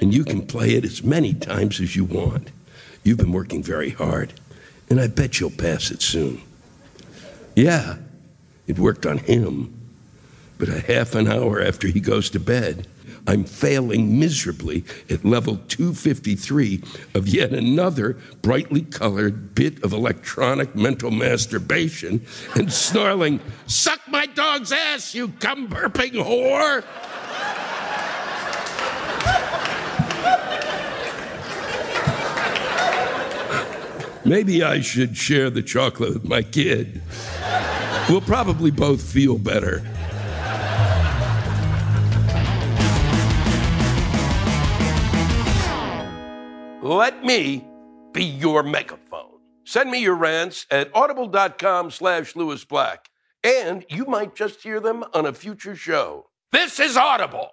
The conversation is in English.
and you can play it as many times as you want. You've been working very hard, and I bet you'll pass it soon. Yeah, it worked on him, but a half an hour after he goes to bed, I'm failing miserably at level 253 of yet another brightly colored bit of electronic mental masturbation and snarling, Suck my dog's ass, you cum burping whore! Maybe I should share the chocolate with my kid. We'll probably both feel better. Let me be your megaphone. Send me your rants at audible.com slash Lewis Black, and you might just hear them on a future show. This is Audible.